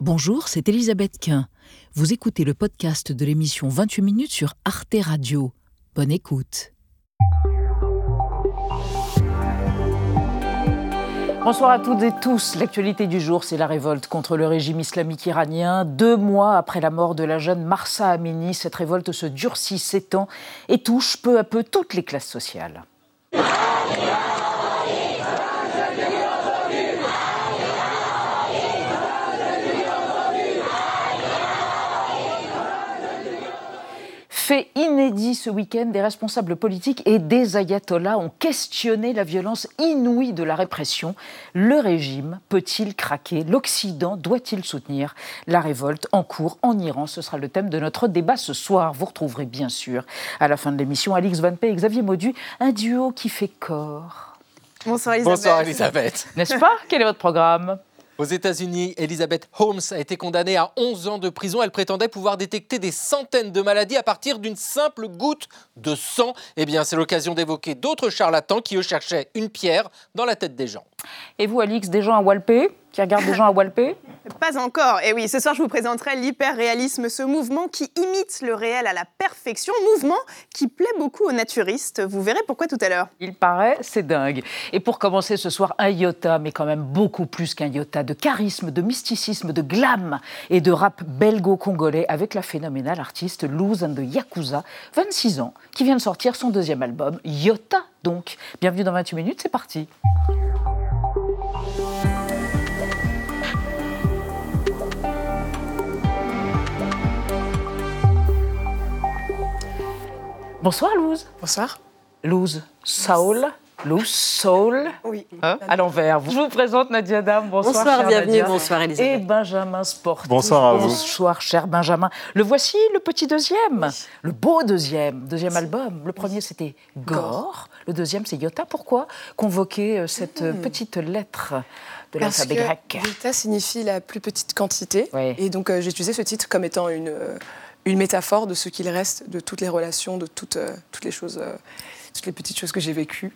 Bonjour, c'est Elisabeth Quint. Vous écoutez le podcast de l'émission 28 minutes sur Arte Radio. Bonne écoute. Bonsoir à toutes et tous. L'actualité du jour, c'est la révolte contre le régime islamique iranien. Deux mois après la mort de la jeune Marsa Amini, cette révolte se durcit, s'étend et touche peu à peu toutes les classes sociales. Fait inédit ce week-end, des responsables politiques et des ayatollahs ont questionné la violence inouïe de la répression. Le régime peut-il craquer? L'Occident doit-il soutenir la révolte en cours en Iran? Ce sera le thème de notre débat ce soir. Vous retrouverez bien sûr à la fin de l'émission Alix Van Pey et Xavier Maudu, un duo qui fait corps. Bonsoir Elisabeth. Bonsoir Elisabeth. N'est-ce pas? Quel est votre programme? Aux États-Unis, Elizabeth Holmes a été condamnée à 11 ans de prison. Elle prétendait pouvoir détecter des centaines de maladies à partir d'une simple goutte de sang. Eh bien, c'est l'occasion d'évoquer d'autres charlatans qui, eux, cherchaient une pierre dans la tête des gens. Et vous, Alix, des à Walpé? Qui regardent des gens à Walpé Pas encore. Et oui, ce soir, je vous présenterai l'hyperréalisme, ce mouvement qui imite le réel à la perfection, mouvement qui plaît beaucoup aux naturistes. Vous verrez pourquoi tout à l'heure. Il paraît, c'est dingue. Et pour commencer ce soir, un iota, mais quand même beaucoup plus qu'un iota, de charisme, de mysticisme, de glam et de rap belgo-congolais avec la phénoménale artiste Luz and the Yakuza, 26 ans, qui vient de sortir son deuxième album, Iota donc. Bienvenue dans 28 minutes, c'est parti. Bonsoir Luz. Bonsoir. Luz Saul. Luz Soul. Oui. Hein à l'envers. Je vous présente Nadia Dam. Bonsoir, bonsoir bienvenue. Nadia. Bonsoir Elisabeth. Et Benjamin Sport. Bonsoir à vous. Bonsoir cher Benjamin. Le voici, le petit deuxième. Oui. Le beau deuxième. Deuxième album. Le premier c'était Gore. Le deuxième c'est Iota. Pourquoi convoquer cette mmh. petite lettre de l'alphabet grec? Iota signifie la plus petite quantité. Oui. Et donc euh, j'ai utilisé ce titre comme étant une. Euh, une métaphore de ce qu'il reste de toutes les relations, de toutes, euh, toutes les choses, euh, toutes les petites choses que j'ai vécues.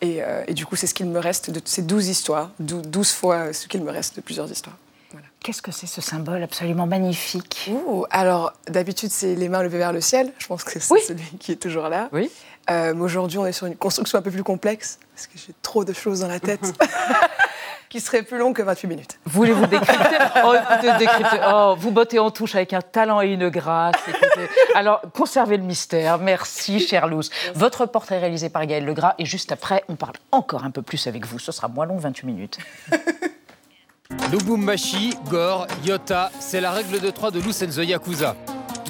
Et, euh, et, du coup, c'est ce qu'il me reste de ces douze histoires, douze fois ce qu'il me reste de plusieurs histoires. Voilà. Qu'est-ce que c'est ce symbole absolument magnifique? Ouh, Alors, d'habitude, c'est les mains levées vers le ciel. Je pense que c'est oui. celui qui est toujours là. Oui. mais aujourd'hui, on est sur une construction un peu plus complexe, parce que j'ai trop de choses dans la tête. qui serait plus long que 28 minutes. Voulez-vous décrypter oh, écoutez, décrypter. Oh, vous bottez en touche avec un talent et une grâce. Écoutez. Alors, conservez le mystère. Merci, chère Luz. Votre portrait réalisé par Gaël Legras. Et juste après, on parle encore un peu plus avec vous. Ce sera moins long, 28 minutes. Lubumbashi, Gore, Yota, c'est la règle de trois de Lucenzo Yakuza.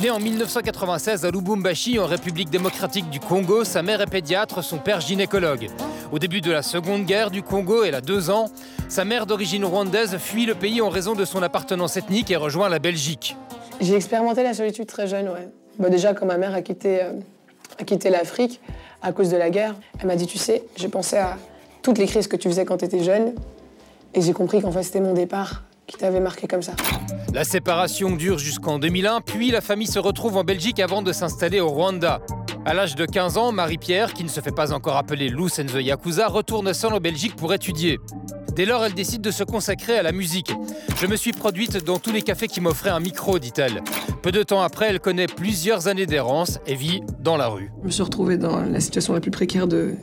Né en 1996 à Lubumbashi, en République démocratique du Congo, sa mère est pédiatre, son père gynécologue. Au début de la Seconde Guerre du Congo, elle a deux ans. Sa mère d'origine rwandaise fuit le pays en raison de son appartenance ethnique et rejoint la Belgique. J'ai expérimenté la solitude très jeune, ouais. Bah déjà, quand ma mère a quitté, euh, a quitté l'Afrique à cause de la guerre, elle m'a dit, tu sais, j'ai pensé à toutes les crises que tu faisais quand tu étais jeune, et j'ai compris qu'en fait, c'était mon départ qui t'avait marqué comme ça. La séparation dure jusqu'en 2001, puis la famille se retrouve en Belgique avant de s'installer au Rwanda. À l'âge de 15 ans, Marie-Pierre, qui ne se fait pas encore appeler Lou Senzo Yakuza, retourne seule en Belgique pour étudier. Dès lors, elle décide de se consacrer à la musique. Je me suis produite dans tous les cafés qui m'offraient un micro, dit-elle. Peu de temps après, elle connaît plusieurs années d'errance et vit dans la rue. Je me suis retrouvée dans la situation la plus précaire de,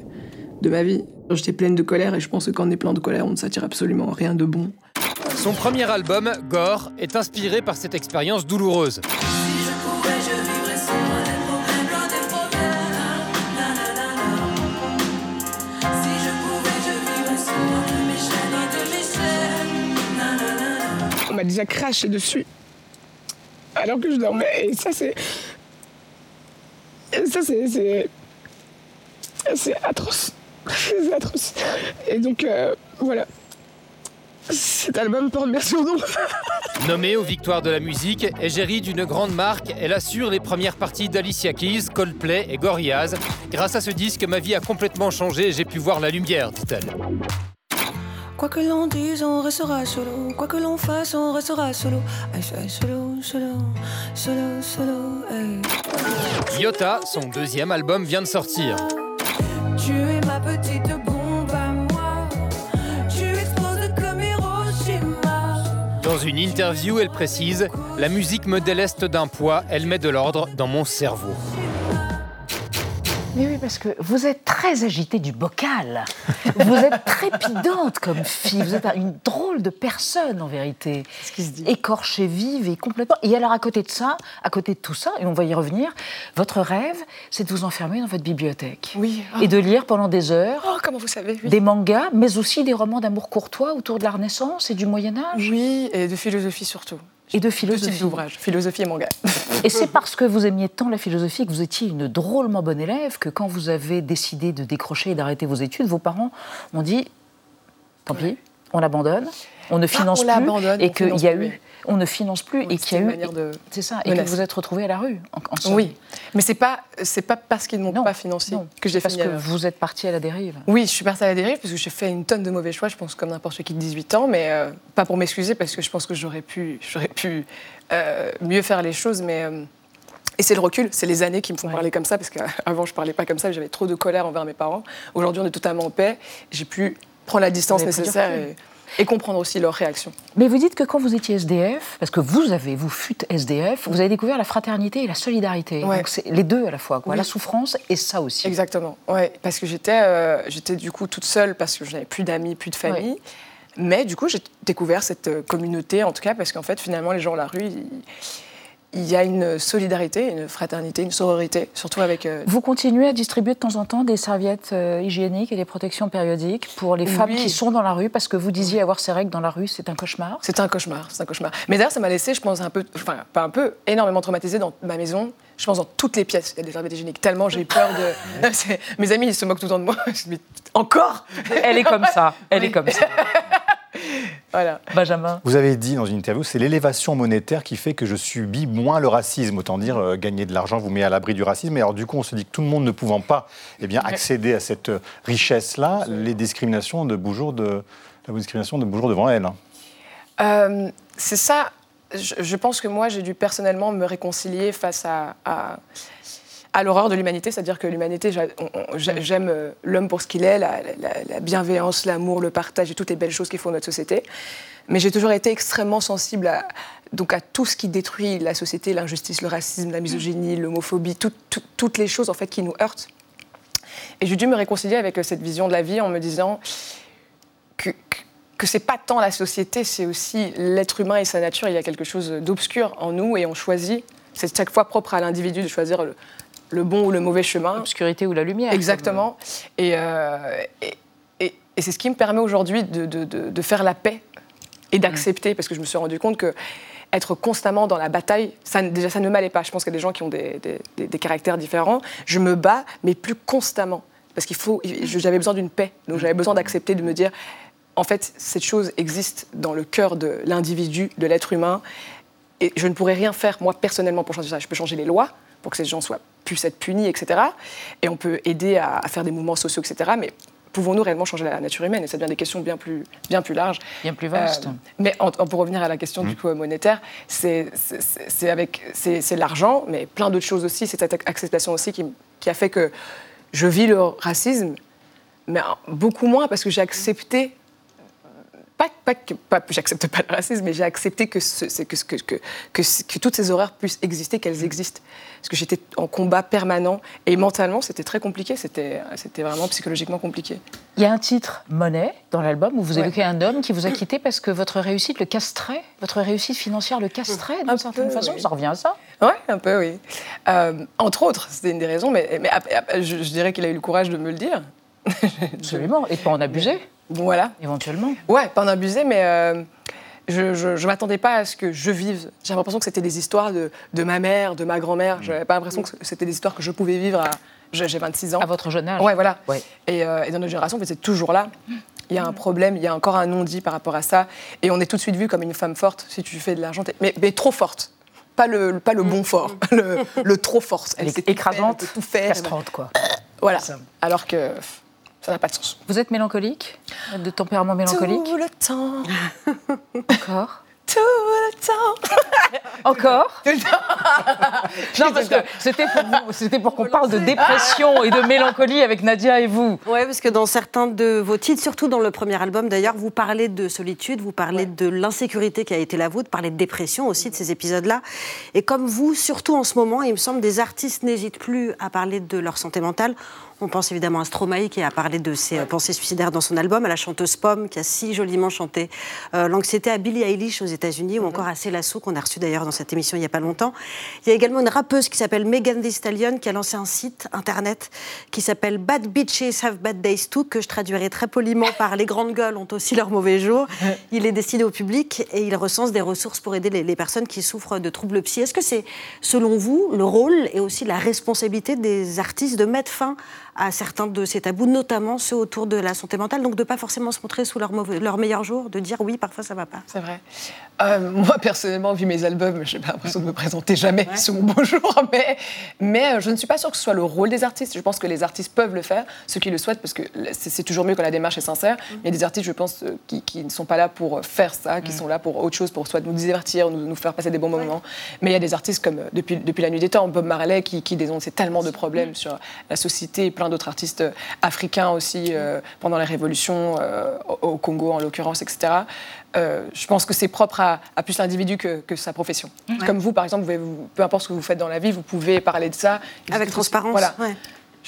de ma vie. J'étais pleine de colère et je pense que quand on est plein de colère, on ne s'attire absolument rien de bon. Son premier album, Gore, est inspiré par cette expérience douloureuse. On m'a déjà craché dessus. Alors que je dormais. Et ça c'est ça c'est c'est atroce. C'est atroce. Et donc euh, voilà cet album porte bien son nom. Nommée aux victoires de la musique, égérie d'une grande marque, elle assure les premières parties d'Alicia Keys, Coldplay et Gorillaz. Grâce à ce disque, ma vie a complètement changé et j'ai pu voir la lumière, dit-elle. Quoi que l'on dise, on restera solo. Quoi que l'on fasse, on restera solo. Solo, solo, solo, solo. Hey. Yota, son deuxième album, vient de sortir. Tu es ma petite Dans une interview, elle précise La musique me déleste d'un poids, elle met de l'ordre dans mon cerveau. Mais oui, parce que vous êtes très agitée du bocal. Vous êtes trépidante comme fille. Vous êtes une drôle de personne, en vérité. Ce qui se dit. Écorchée vive et complètement. Et alors, à côté de ça, à côté de tout ça, et on va y revenir, votre rêve, c'est de vous enfermer dans votre bibliothèque. Oui. Et de lire pendant des heures. Oh, comment vous savez Des mangas, mais aussi des romans d'amour courtois autour de la Renaissance et du Moyen-Âge. Oui, et de philosophie surtout et de philosophie. d'ouvrage, philosophie et manga. Et c'est parce que vous aimiez tant la philosophie que vous étiez une drôlement bonne élève que quand vous avez décidé de décrocher et d'arrêter vos études, vos parents ont dit tant pis, on abandonne, on ne ah, finance plus, et qu'il y a eu on ne finance plus et qu'il y a eu. C'est ça, et que vous êtes retrouvé à la rue. En, oui, mais c'est pas c'est pas parce qu'ils ne m'ont pas financé que j'ai Parce que vous êtes parti à la dérive. Oui, je suis partie à la dérive parce que j'ai fait une tonne de mauvais choix, je pense comme n'importe qui de 18 ans, mais euh, pas pour m'excuser parce que je pense que j'aurais pu j'aurais pu euh, mieux faire les choses, mais euh, et c'est le recul, c'est les années qui me font parler comme ça, parce qu'avant je parlais pas comme ça, j'avais trop de colère envers mes parents. Aujourd'hui on est totalement en paix, j'ai pu prendre la distance nécessaire et, et comprendre aussi leurs réactions. Mais vous dites que quand vous étiez SDF, parce que vous avez, vous fûtes SDF, vous avez découvert la fraternité et la solidarité. Donc c'est les deux à la fois, quoi. la souffrance et ça aussi. Exactement, ouais, parce que j'étais, euh, j'étais du coup toute seule parce que je n'avais plus d'amis, plus de famille. Mais du coup, j'ai découvert cette euh, communauté, en tout cas, parce qu'en fait, finalement, les gens à la rue, ils il y a une solidarité, une fraternité, une sororité, surtout avec. Euh, Vous continuez à distribuer de temps en temps des serviettes euh, hygiéniques et des protections périodiques pour les femmes qui sont dans la rue, parce que vous disiez avoir ces règles dans la rue, c'est un cauchemar. C'est un cauchemar, c'est un cauchemar. Mais d'ailleurs, ça m'a laissé, je pense, un peu, enfin, pas un peu, énormément traumatisée dans ma maison. Je pense dans toutes les pièces, il y a des serviettes hygiéniques. Tellement j'ai peur de. Mes amis, ils se moquent tout le temps de moi. encore? Elle est comme ça. Elle est comme ça. Voilà. Benjamin. Vous avez dit dans une interview, c'est l'élévation monétaire qui fait que je subis moins le racisme. Autant dire, euh, gagner de l'argent vous met à l'abri du racisme. Et alors, du coup, on se dit que tout le monde ne pouvant pas eh bien, accéder à cette richesse-là, les discriminations de Boujour de, la discrimination de Boujour devant elle. Euh, c'est ça. Je, pense que moi, j'ai dû personnellement me réconcilier face à à l'horreur de l'humanité, c'est-à-dire que l'humanité, j'aime euh, l'homme pour ce qu'il est, la, bienveillance, l'amour, le partage et toutes les belles choses qui font notre société. Mais j'ai toujours été extrêmement sensible à, donc à tout ce qui détruit la société, l'injustice, le racisme, la misogynie, l'homophobie, toutes les choses en fait qui nous heurtent. Et j'ai dû me réconcilier avec euh, cette vision de la vie en me disant que, que c'est pas tant la société, c'est aussi l'être humain et sa nature. Il y a quelque chose d'obscur en nous et on choisit. C'est chaque fois propre à l'individu de choisir le, le bon ou le mauvais chemin. L'obscurité ou la lumière. Exactement. Euh, et, et, et, c'est ce qui me permet aujourd'hui de, de, de, faire la paix et d'accepter, parce que je me suis rendu compte que être constamment dans la bataille, ça, déjà ça ne m'allait pas. Je pense qu'il y a des gens qui ont des, des, des, caractères différents. Je me bats, mais plus constamment. Parce qu'il faut, j'avais besoin d'une paix. Donc j'avais besoin d'accepter, de me dire, en fait, cette chose existe dans le cœur de l'individu, de l'être humain. Et je ne pourrais rien faire, moi, personnellement, pour changer ça. Je peux changer les lois pour que ces gens soient puissent être punis, etc. Et on peut aider à, faire des mouvements sociaux, etc. Mais pouvons-nous réellement changer la nature humaine? Et ça devient des questions bien plus, bien plus larges. Bien plus vastes. Euh, mais pour revenir à la question du mmh. coup monétaire, c'est avec c'est l'argent, mais plein d'autres choses aussi. C'est cette acceptation aussi qui, qui, a fait que je vis le racisme, mais beaucoup moins parce que j'ai accepté pas, pas que pas, j'accepte pas le racisme, mais j'ai accepté que, que, que, que, que, toutes ces horreurs puissent exister, qu'elles existent. Parce que j'étais en combat permanent et mentalement, c'était très compliqué, c'était vraiment psychologiquement compliqué. Il y a un titre, Monnaie, dans l'album, où vous évoquez un homme qui vous a quitté parce que votre réussite le castrait, votre réussite financière le castrait d'une certaine façon, ça revient à ça Oui, un peu, oui. Euh, entre autres, c'était une des raisons, mais, mais je, je dirais qu'il a eu le courage de me le dire. Absolument, et pas en abuser. Voilà. Éventuellement. Ouais, pas en abuser, mais euh, je ne m'attendais pas à ce que je vive. J'avais l'impression que c'était des histoires de, de, ma mère, de ma grand-mère. Je n'avais pas l'impression que c'était des histoires que je pouvais vivre à. J'ai 26 ans. À votre jeune âge Ouais, voilà. Et, euh, et, dans notre génération, c'est toujours là. Il y a un problème, il y a encore un non-dit par rapport à ça. Et on est tout de suite vu comme une femme forte si tu fais de l'argent. Mais, mais, trop forte. Pas le, pas le bon fort, le, le trop forte. Elle est écrasante, tout faire, castrante, quoi. Voilà. Alors que ça n'a pas de sens. Vous êtes mélancolique De tempérament mélancolique Tout le temps. Encore Tout le temps. Encore Non, parce que c'était pour, qu'on parle de dépression et de mélancolie avec Nadia et vous. Oui, parce que dans certains de vos titres, surtout dans le premier album d'ailleurs, vous parlez de solitude, vous parlez de l'insécurité qui a été la vôtre, vous parlez de dépression aussi de ces épisodes-là. Et comme vous, surtout en ce moment, il me semble, des artistes n'hésitent plus à parler de leur santé mentale. On pense évidemment à Stromae qui a parlé de ses pensées suicidaires dans son album, à la chanteuse Pomme qui a si joliment chanté euh, l'anxiété à Billie Eilish aux États-Unis ou mhm. encore à Célasso qu'on a reçu d'ailleurs dans cette émission il n'y a pas longtemps. Il y a également une rappeuse qui s'appelle Megan Thee Stallion qui a lancé un site internet qui s'appelle Bad Bitches Have Bad Days Too que je traduirai très poliment par Les grandes gueules ont aussi leurs mauvais jours. Il est destiné au public et il recense des ressources pour aider les, les personnes qui souffrent de troubles psy. Est-ce que c'est selon vous le rôle et aussi la responsabilité des artistes de mettre fin à certains de ces tabous, notamment ceux autour de la santé mentale. Donc de ne pas forcément se montrer sous leur, mauvais, leur meilleur jour, de dire oui, parfois ça ne va pas. C'est vrai. Euh, moi, personnellement, vu mes albums, je n'ai pas l'impression de me présenter jamais sous mon beau jour, mais, mais euh, je ne suis pas sûre que ce soit le rôle des artistes. Je pense que les artistes peuvent le faire, ceux qui le souhaitent, parce que c'est toujours mieux quand la démarche est sincère. Il y a des artistes, je pense, euh, qui, ne sont pas là pour faire ça, qui mm. sont là pour autre chose, pour soit nous divertir, nous, nous faire passer des bons moments. Mais il y a des artistes comme depuis, depuis la nuit des temps, Bob Marley, qui, qui dénonçait tellement de problèmes mm. sur la société, et plein d'autres artistes africains aussi euh, pendant la révolution, euh, au Congo en l'occurrence, etc. Euh, je pense que c'est propre à, plus l'individu que, sa profession. Comme vous, par exemple, vous, peu importe ce que vous faites dans la vie, vous pouvez parler de ça. Avec transparence. Voilà.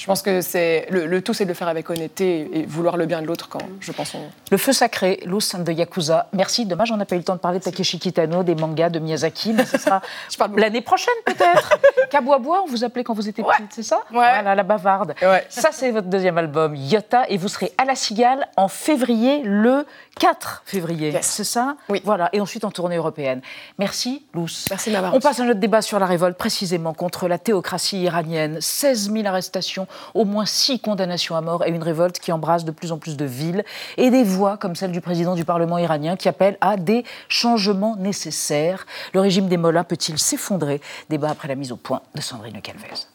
Je pense que c'est le, tout, c'est de le faire avec honnêteté et vouloir le bien de l'autre quand je pense. Le feu sacré, Luz de Yakuza. Merci. Dommage, on n'a pas eu le temps de parler de Takeshi Kitano, des mangas de Miyazaki, mais ce sera l'année prochaine peut-être. Kabuabua, on vous appelait quand vous étiez petite, c'est ça Voilà, la bavarde. Ça, c'est votre deuxième album, Yota, et vous serez à la Cigale en février, le 4 février. C'est ça Oui. Voilà, et ensuite en tournée européenne. Merci, Luz. Merci, Navarre. On passe à notre débat sur la révolte, précisément contre la théocratie iranienne. 16 000 arrestations au moins six condamnations à mort et une révolte qui embrasse de plus en plus de villes et des voix comme celle du président du Parlement iranien qui appelle à des changements nécessaires. Le régime des mollahs peut-il s'effondrer? Débat après la mise au point de Sandrine Calvez.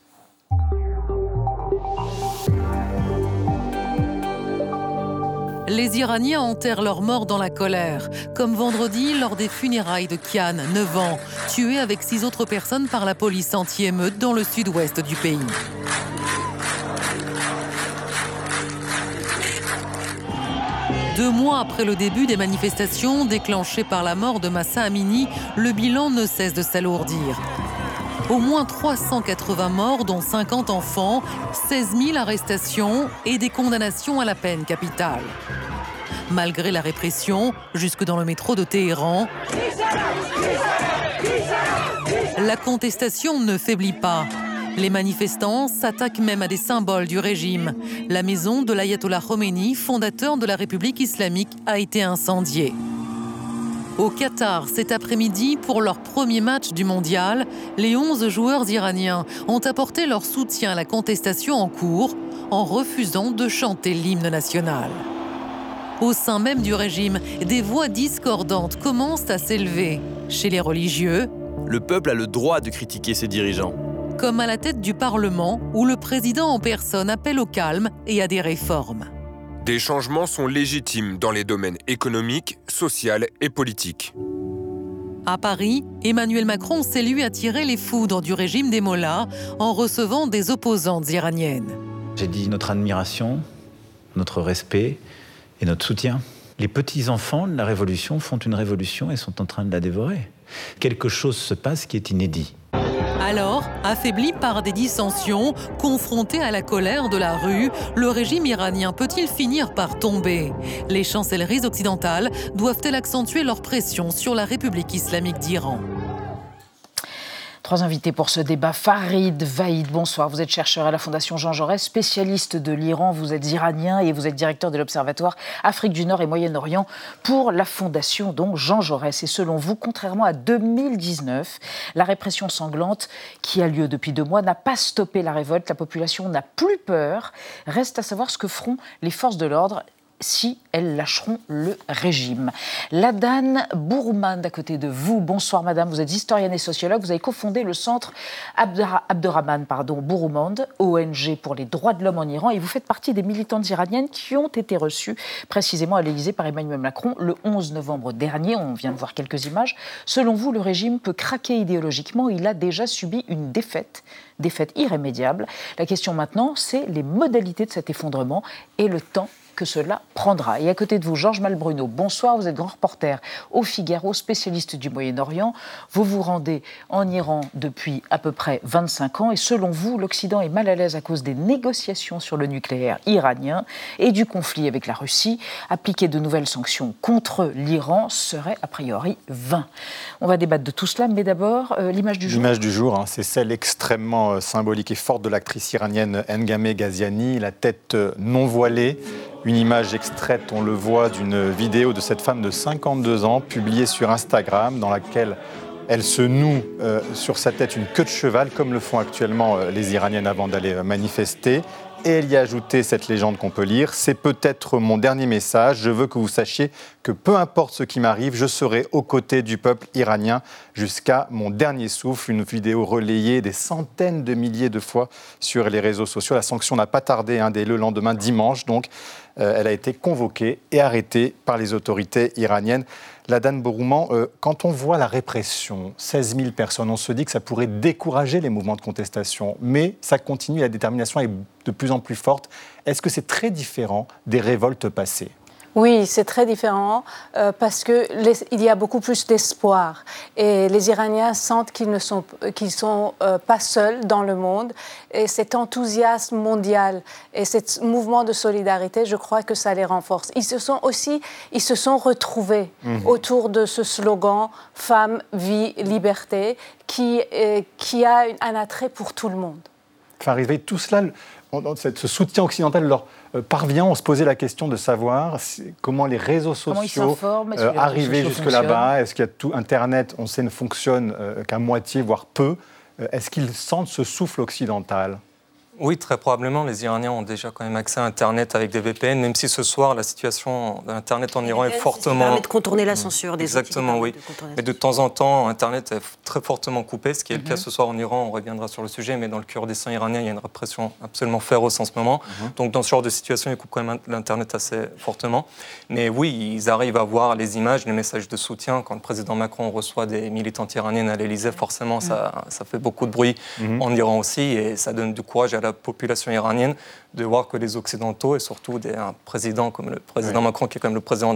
Les Iraniens enterrent leurs morts dans la colère, comme vendredi lors des funérailles de Kian, 9 ans, tué avec six autres personnes par la police anti-émeute dans le sud-ouest du pays. Deux mois après le début des manifestations déclenchées par la mort de Massa Amini, le bilan ne cesse de s'alourdir. Au moins 380 morts, dont 50 enfants, 16 000 arrestations et des condamnations à la peine capitale. Malgré la répression, jusque dans le métro de Téhéran, la contestation ne faiblit pas. Les manifestants s'attaquent même à des symboles du régime. La maison de l'ayatollah Khomeini, fondateur de la République islamique, a été incendiée. Au Qatar, cet après-midi, pour leur premier match du mondial, les 11 joueurs iraniens ont apporté leur soutien à la contestation en cours en refusant de chanter l'hymne national. Au sein même du régime, des voix discordantes commencent à s'élever. Chez les religieux, le peuple a le droit de critiquer ses dirigeants comme à la tête du Parlement, où le président en personne appelle au calme et à des réformes. Des changements sont légitimes dans les domaines économiques, social et politiques. À Paris, Emmanuel Macron s'est lui attiré les foudres du régime des Mollahs en recevant des opposantes iraniennes. J'ai dit notre admiration, notre respect et notre soutien. Les petits-enfants de la révolution font une révolution et sont en train de la dévorer. Quelque chose se passe qui est inédit. Alors, affaibli par des dissensions, confronté à la colère de la rue, le régime iranien peut-il finir par tomber? Les chancelleries occidentales doivent-elles accentuer leur pression sur la République islamique d'Iran? Trois invités pour ce débat. Farid Vaïd, bonsoir. Vous êtes chercheur à la Fondation Jean Jaurès, spécialiste de l'Iran. Vous êtes iranien et vous êtes directeur de l'Observatoire Afrique du Nord et Moyen-Orient pour la Fondation donc Jean Jaurès. Et selon vous, contrairement à 2019, la répression sanglante qui a lieu depuis deux mois n'a pas stoppé la révolte. La population n'a plus peur. Reste à savoir ce que feront les forces de l'ordre si elles lâcheront le régime. Ladan Bourman, d'à côté de vous. Bonsoir madame, vous êtes historienne et sociologue. Vous avez cofondé le centre Abderrahman pardon, Bouroumand, ONG pour les droits de l'homme en Iran, et vous faites partie des militantes iraniennes qui ont été reçues précisément à l'Élysée par Emmanuel Macron le 11 novembre dernier. On vient de voir quelques images. Selon vous, le régime peut craquer idéologiquement. Il a déjà subi une défaite, défaite irrémédiable. La question maintenant, c'est les modalités de cet effondrement et le temps que cela prendra. Et à côté de vous, Georges Malbruno, bonsoir, vous êtes grand reporter au Figaro, spécialiste du Moyen-Orient. Vous vous rendez en Iran depuis à peu près 25 ans et selon vous, l'Occident est mal à l'aise à cause des négociations sur le nucléaire iranien et du conflit avec la Russie. Appliquer de nouvelles sanctions contre l'Iran serait a priori vain. On va débattre de tout cela, mais d'abord, euh, l'image du jour. L'image du jour, hein, c'est celle extrêmement euh, symbolique et forte de l'actrice iranienne Ngame Ghaziani, la tête euh, non voilée une image extraite, on le voit, d'une vidéo de cette femme de 52 ans publiée sur Instagram dans laquelle elle se noue euh, sur sa tête une queue de cheval, comme le font actuellement euh, les Iraniennes avant d'aller euh, manifester. Et elle y a ajouté cette légende qu'on peut lire. C'est peut-être mon dernier message. Je veux que vous sachiez que peu importe ce qui m'arrive, je serai aux côtés du peuple iranien jusqu'à mon dernier souffle. Une vidéo relayée des centaines de milliers de fois sur les réseaux sociaux. La sanction n'a pas tardé hein, dès le lendemain, dimanche. Donc, elle a été convoquée et arrêtée par les autorités iraniennes. La Dan Borouman, euh, quand on voit la répression, 16 000 personnes, on se dit que ça pourrait décourager les mouvements de contestation, mais ça continue, la détermination est de plus en plus forte. Est-ce que c'est très différent des révoltes passées? Oui, c'est très différent euh, parce que il y a beaucoup plus d'espoir et les Iraniens sentent qu'ils ne sont qu'ils sont euh, pas seuls dans le monde et cet enthousiasme mondial et ce mouvement de solidarité, je crois que ça les renforce. Ils se sont aussi ils se sont retrouvés mhm. autour de ce slogan femme, vie, liberté qui euh, qui a un attrait pour tout le monde. arriver tout cela, ce soutien occidental leur parvient, on se posait la question de savoir comment les réseaux sociaux euh, arrivaient jusque là-bas. Est-ce qu'il y a tout Internet, on sait, ne fonctionne euh, qu'à moitié, voire peu. Est-ce qu'ils sentent ce souffle occidental? Oui, très probablement. Les Iraniens ont déjà quand même accès à Internet avec des VPN, même si ce soir, la situation d'Internet en Iran est fortement... Ça permet de contourner la censure des Exactement, oui. mais de temps en temps, Internet est très fortement coupé, ce qui est le cas mhm. ce soir en Iran. On reviendra sur le sujet, mais dans le Kurdistan iranien, il y a une répression absolument féroce en ce moment. Mhm. Donc dans ce genre de situation, ils coupent quand même l'Internet assez fortement. Mais oui, ils arrivent à voir les images, les messages de soutien. Quand le président Macron reçoit des militants iraniennes à l'Élysée, forcément, ça, ça fait beaucoup de bruit en Iran aussi, et ça donne du courage à la population iranienne de voir que les Occidentaux, et surtout des, un président comme le président Macron, qui est quand même le président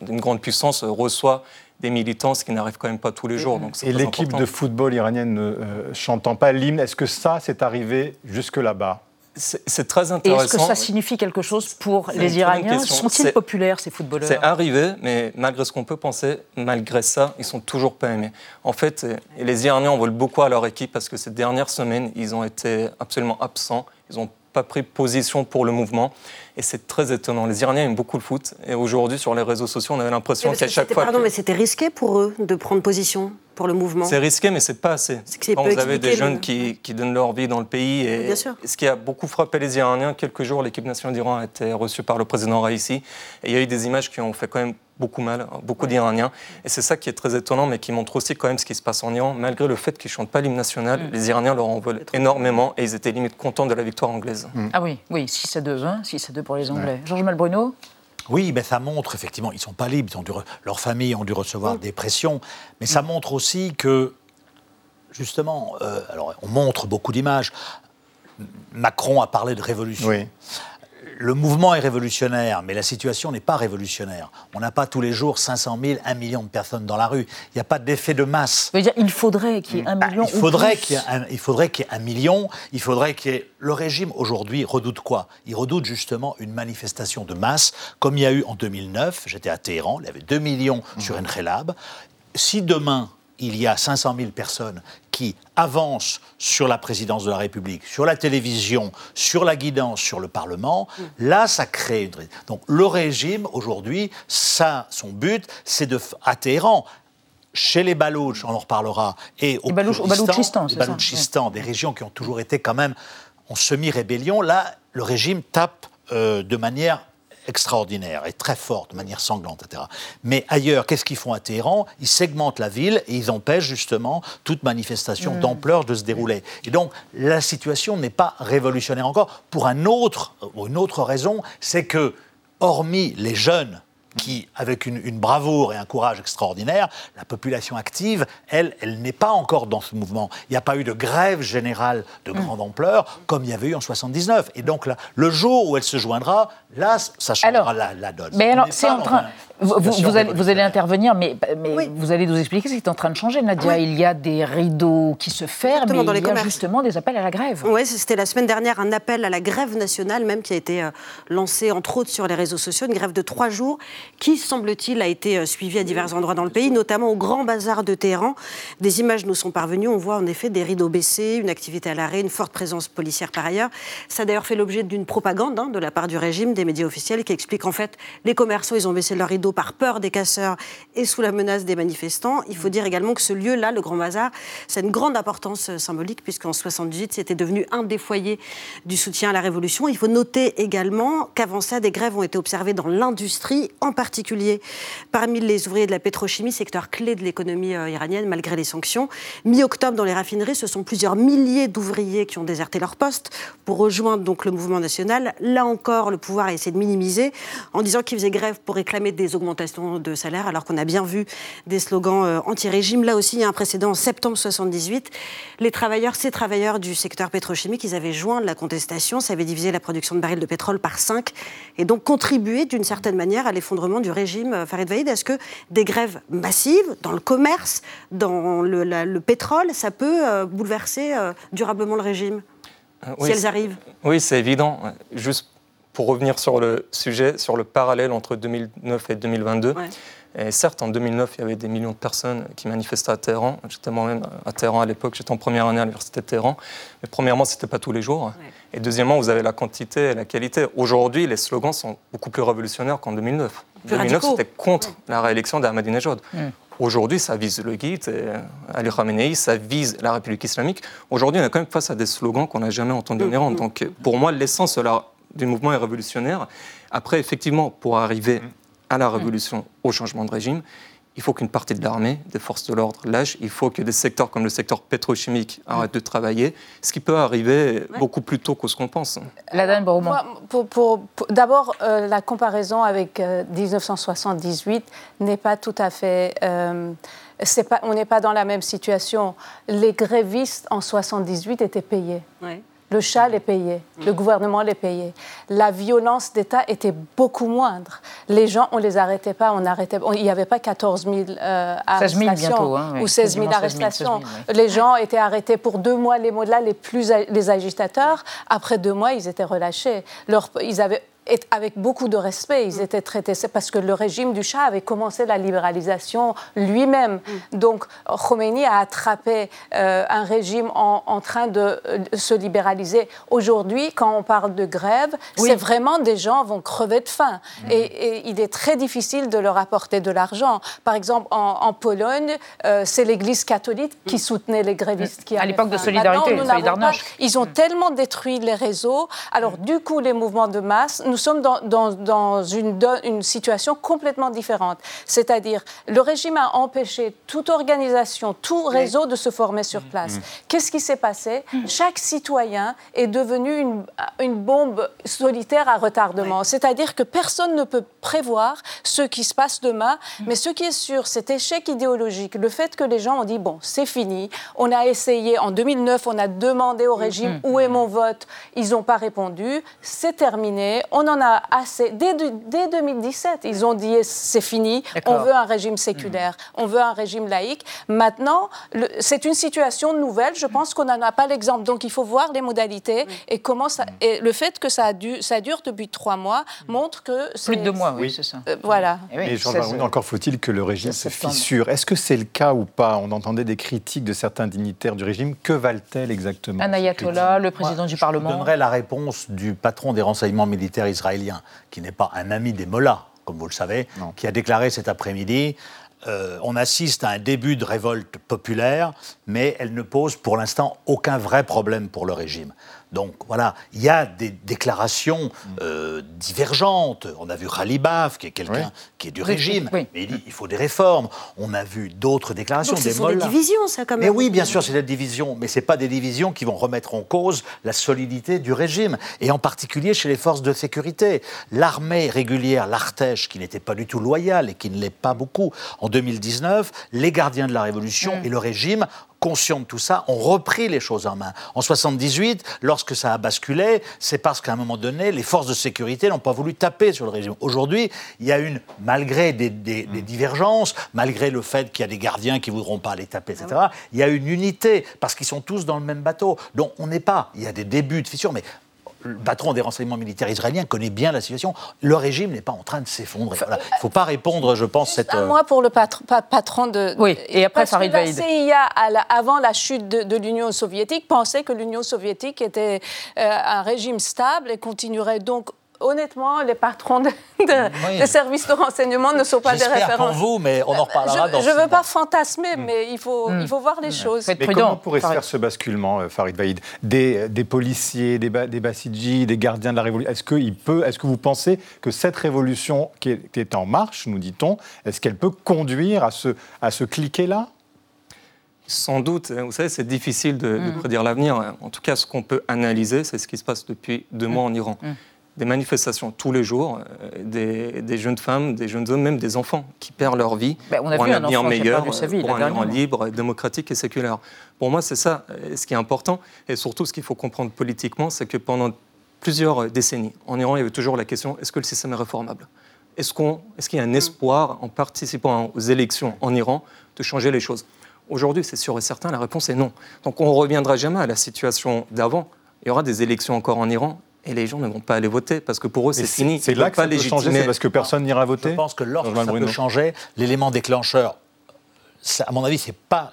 d'une grande puissance, reçoit des militants, ce qui n'arrive quand même pas tous les jours. Donc et l'équipe de football iranienne ne euh, chantant pas l'hymne, est-ce que ça, c'est arrivé jusque là-bas? C'est très intéressant. Est-ce que ça signifie quelque chose pour les Iraniens Sont-ils populaires, ces footballeurs C'est arrivé, mais malgré ce qu'on peut penser, malgré ça, ils sont toujours pas aimés. En fait, les Iraniens en veulent beaucoup à leur équipe parce que ces dernières semaines, ils ont été absolument absents. Ils n'ont pas pris position pour le mouvement. Et c'est très étonnant. Les Iraniens aiment beaucoup le foot. Et aujourd'hui, sur les réseaux sociaux, on avait l'impression qu'à chaque fois. Pardon, mais c'était risqué pour eux de prendre position pour le mouvement C'est risqué, mais c'est pas assez. Quand vous avez des jeunes qui, qui, donnent leur vie dans le pays. Et, Bien sûr. ce qui a beaucoup frappé les Iraniens, quelques jours, l'équipe nationale d'Iran a été reçue par le président Raisi. Et il y a eu des images qui ont fait quand même beaucoup mal, beaucoup d'Iraniens. Et c'est ça qui est très étonnant, mais qui montre aussi quand même ce qui se passe en Iran. Malgré le fait qu'ils ne chantent pas l'hymne national, mm. les Iraniens leur en veulent énormément et ils étaient limite contents de la victoire anglaise. Mm. Ah oui, oui, 6 à 2, 20, 6 à 2 pour les Anglais. Georges Malbruno oui, mais ça montre effectivement, ils ne sont pas libres, ils ont leurs familles ont dû recevoir des pressions, mais ça montre aussi que, justement, euh, alors on montre beaucoup d'images. Macron a parlé de révolution. Oui le mouvement est révolutionnaire, mais la situation n'est pas révolutionnaire. On n'a pas tous les jours 500 000, 1 million de personnes dans la rue. Il n'y a pas d'effet de masse. dire, il faudrait qu'il y ait un bah, million. il, faudrait qu'il y ait un, il faudrait qu'il y ait un million. Il faudrait qu'il y ait. Le régime aujourd'hui redoute quoi? Il redoute justement une manifestation de masse, comme il y a eu en 2009. J'étais à Téhéran, il y avait 2 millions sur Enrelab. Si demain il y a 500 000 personnes qui avancent sur la présidence de la République, sur la télévision, sur la guidance, sur le Parlement, mm. là, ça crée une... Donc le régime, aujourd'hui, ça, son but, c'est de... à Téhéran, chez les Balouches, on en reparlera, et au, Baloutchistan, Baloutchistan, des régions qui ont toujours été quand même en semi-rébellion, là, le régime tape euh, de manière extraordinaire et très forte, de manière sanglante, etc. Mais ailleurs, qu'est-ce qu'ils font à Téhéran? Ils segmentent la ville et ils empêchent justement toute manifestation Hmm. d'ampleur de se dérouler. Et donc, la situation n'est pas révolutionnaire encore. Pour un autre, une autre raison, c'est que, hormis les jeunes qui, avec une, une bravoure et un courage extraordinaire, la population active, elle, elle n'est pas encore dans ce mouvement. Il n'y a pas eu de grève générale de grande ampleur comme il y avait eu en 79. Et donc, là, le jour où elle se joindra, là, ça changera la, la donne. Mais alors, c'est en train. Vous, allez, vous allez intervenir, mais, mais Oui. vous allez nous expliquer ce qui est en train de changer, Nadia. Oui. Il y a des rideaux qui se ferment, Exactement, et dans il les y a commerces. justement des appels à la grève. Oui, c'était la semaine dernière un appel à la grève nationale, même qui a été euh, lancé entre autres sur les réseaux sociaux, une grève de trois jours qui, semble-t-il, a été euh, suivie à divers endroits dans le pays, notamment au Grand Bazar de Téhéran. Des images nous sont parvenues, on voit en effet des rideaux baissés, une activité à l'arrêt, une forte présence policière par ailleurs. Ça a d'ailleurs fait l'objet d'une propagande hein, de la part du régime, des médias officiels, qui explique en fait les commerçants, ils ont baissé leurs rideaux par peur des casseurs et sous la menace des manifestants. Il faut dire également que ce lieu-là, le Grand Bazar, ça a une grande importance euh, symbolique, puisqu'en 78, c'était devenu un des foyers du soutien à la Révolution. Il faut noter également qu'avant ça, des grèves ont été observées dans l'industrie, en particulier parmi les ouvriers de la pétrochimie, secteur clé de l'économie euh, iranienne, malgré les sanctions. Mi-octobre, dans les raffineries, ce sont plusieurs milliers d'ouvriers qui ont déserté leur poste pour rejoindre donc le mouvement national. Là encore, le pouvoir a essayé de minimiser en disant qu'il faisait grève pour réclamer des augmentations de salaire, alors qu'on a bien vu des slogans euh, anti-régime. Là aussi, il y a un précédent en septembre 78. Les travailleurs, ces travailleurs du secteur pétrochimique, ils avaient joint la contestation, ça avait divisé la production de barils de pétrole par 5 et donc contribué d'une certaine manière à l'effondrement du régime euh, Farid Vaïd. Est-ce que des grèves massives dans le commerce, dans le, la- le pétrole, ça peut euh, bouleverser euh, durablement le régime Euh, si elles arrivent? Oui, c'est évident. Juste pour revenir sur le sujet, sur le parallèle entre 2009 et 2022. Et certes, en 2009, il y avait des millions de personnes qui manifestaient à Téhéran. J'étais moi-même à Téhéran à l'époque, j'étais en première année à l'université de Téhéran. Mais premièrement, ce n'était pas tous les jours. Et deuxièmement, vous avez la quantité et la qualité. Aujourd'hui, les slogans sont beaucoup plus révolutionnaires qu'en 2009. En Plus 2009, radicaux. c'était contre la réélection d'Ahmadinejad. Mm. Aujourd'hui, ça vise le guide, et Ali Khamenei, ça vise la République islamique. Aujourd'hui, on est quand même face à des slogans qu'on n'a jamais entendus en Iran. Donc, euh, pour moi, l'essence de la- du mouvement est révolutionnaire. Après, effectivement, pour arriver à la révolution, au changement de régime, il faut qu'une partie de l'armée, des forces de l'ordre lâche. Il faut que des secteurs comme le secteur pétrochimique arrêtent de travailler, ce qui peut arriver beaucoup plus tôt que ce qu'on pense. La pour- pour- pour- D'abord, euh, la comparaison avec euh, 1978 n'est pas tout à fait. euh, pas, on n'est pas dans la même situation. Les grévistes en 78 étaient payés. Le chat les payait, le gouvernement les payait. La violence d'État était beaucoup moindre. Les gens, on les arrêtait pas, on arrêtait. on- Il n'y avait pas 14 000 euh, 16 000 arrestations bientôt, hein, oui, ou 16 000 quasiment 16 000, arrestations. 16 000, oui. Les gens étaient arrêtés pour deux mois, les mots-là, les plus les agitateurs. Après deux mois, ils étaient relâchés. Leur- ils avaient et avec beaucoup de respect, ils étaient traités. C'est parce que le régime du Shah avait commencé la libéralisation lui-même. Donc Khomeini a attrapé euh, un régime en, en train de euh, se libéraliser. Aujourd'hui, quand on parle de grève, c'est vraiment des gens vont crever de faim. Et, et il est très difficile de leur apporter de l'argent. Par exemple, en, en Pologne, euh, c'est l'Église catholique qui soutenait les grévistes. Qui À l'époque de. Solidarité, Solidarność. ils ont tellement détruit les réseaux. Alors, du coup, les mouvements de masse, nous sommes dans, dans- dans une, situation complètement différente. C'est-à-dire, le régime a empêché toute organisation, tout réseau de se former sur place. Qu'est-ce qui s'est passé Chaque citoyen est devenu une, une bombe solitaire à retardement. C'est-à-dire que personne ne peut prévoir ce qui se passe demain. Mais ce qui est sûr, cet échec idéologique, le fait que les gens ont dit, bon, c'est fini, on a essayé, en 2009, on a demandé au régime où est mon vote, ils n'ont pas répondu, c'est terminé, on en a assez. Dès, du- dès 2017, ils ont dit, c'est fini, on veut un régime séculaire, on veut un régime laïque. Maintenant, le- c'est une situation nouvelle, je pense qu'on n'en a pas l'exemple. Donc il faut voir les modalités et comment ça. Et le fait que ça, a dû, ça dure depuis trois mois montre que. Plus de deux mois, oui, c'est ça. Euh, voilà. Eh oui, Et 16, Baroun, encore faut-il que le régime se fissure. Est-ce que c'est le cas ou pas? On entendait des critiques de certains dignitaires du régime. Que valent-elles exactement Un ayatollah, le président du Je Parlement. donnerai la réponse du patron des renseignements militaires qui n'est pas un ami des mollahs, comme vous le savez, qui a déclaré cet après-midi euh, on assiste à un début de révolte populaire, mais elle ne pose pour l'instant aucun vrai problème pour le régime. Donc voilà, il y a des déclarations euh, divergentes. On a vu Khalibaf, qui est quelqu'un qui est du régime, mais il dit il faut des réformes. On a vu d'autres déclarations. Donc, ce sont des divisions, ça, quand même. Mais oui, bien sûr, c'est des divisions, mais ce pas des divisions qui vont remettre en cause la solidité du régime, et en particulier chez les forces de sécurité. L'armée régulière, l'Artèche, qui n'était pas du tout loyale et qui ne l'est pas beaucoup en 2019, les gardiens de la Révolution mm. et le régime conscients de tout ça, ont repris les choses en main. En 78, lorsque ça a basculé, c'est parce qu'à un moment donné, les forces de sécurité n'ont pas voulu taper sur le régime. Aujourd'hui, il y a une, malgré des, mm. divergences, malgré le fait qu'il y a des gardiens qui ne voudront pas aller taper, etc., il y a une unité, parce qu'ils sont tous dans le même bateau. Donc on n'est pas, il y a des débuts de fissures, mais le patron des renseignements militaires israéliens connaît bien la situation. Le régime n'est pas en train de s'effondrer. Il ne faut pas répondre, je pense, cette. Un mois pour le patron de. Oui, et après Farid La CIA, avant la chute de, l'Union soviétique, pensait que l'Union soviétique était euh, un régime stable et continuerait donc honnêtement, les patrons de, des services de renseignement ne sont pas des références. pour vous, mais on en reparlera je, dans Je ne veux pas fantasmer, hmm. mais il faut, hmm. il faut voir les choses. Mais comment pourrait se faire ce basculement, euh, Farid Vaïd? Des, des, policiers, des, des des gardiens de la révolution Est-ce peut, est que vous pensez que cette révolution qui est, est en marche, nous dit-on, est-ce qu'elle peut conduire à ce, à ce cliquet-là? Sans doute, vous savez, c'est difficile de, hmm. prédire l'avenir. En tout cas, ce qu'on peut analyser, c'est ce qui se passe depuis deux mois en Iran des manifestations tous les jours, euh, des, jeunes femmes, des jeunes hommes, même des enfants qui perdent leur vie ben, on a pour vu un, avenir meilleur, pour un Iran libre, démocratique et séculaire. Pour moi, c'est ça euh, ce qui est important. Et surtout, ce qu'il faut comprendre politiquement, c'est que pendant plusieurs décennies, en Iran, il y avait toujours la question est-ce que le système est réformable? Est-ce qu'il y a un espoir, en participant aux élections en Iran, de changer les choses? Aujourd'hui, c'est sûr et certain, la réponse est non. Donc on ne reviendra jamais à la situation d'avant. Il y aura des élections encore en Iran et les gens ne vont pas aller voter parce que pour eux c'est fini. C'est là que ça peut changer, c'est parce que personne n'ira voter. Je pense que lorsque ça peut changer, l'élément déclencheur, à mon avis, c'est pas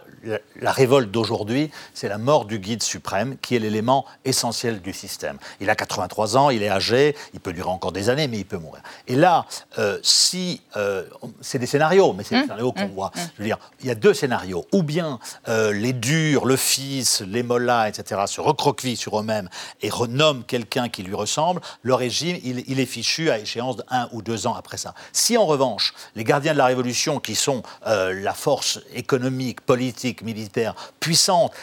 la révolte d'aujourd'hui, c'est la mort du guide suprême, qui est l'élément essentiel du système. Il a 83 ans, il est âgé, il peut durer encore des années, mais il peut mourir. Et là, euh, si. Euh, c'est des scénarios, mais c'est des mmh. scénarios qu'on mmh. voit. Mmh. Je veux dire, il y a deux scénarios. Ou bien euh, les durs, le fils, les mollahs, etc., se recroquevillent sur eux-mêmes et renomment quelqu'un qui lui ressemble, le régime, il, il est fichu à échéance d'un ou deux ans après ça. Si en revanche, les gardiens de la révolution, qui sont la force économique, politique, militaire puissante